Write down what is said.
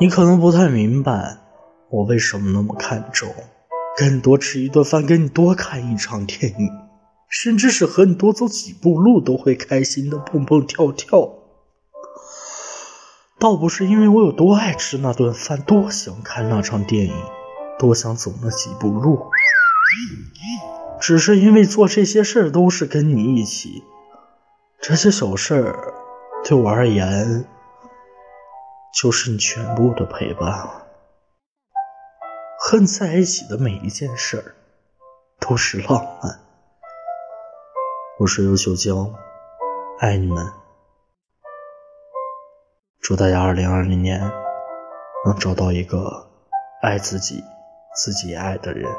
你可能不太明白我为什么那么看重跟你多吃一顿饭，跟你多看一场电影，甚至是和你多走几步路都会开心的蹦蹦跳跳。倒不是因为我有多爱吃那顿饭，多想看那场电影，多想走那几步路，只是因为做这些事儿都是跟你一起，这些小事对我而言。就是你全部的陪伴了，和你在一起的每一件事儿都是浪漫。我是尤秋娇，爱你们，祝大家二零二零年能找到一个爱自己、自己爱的人。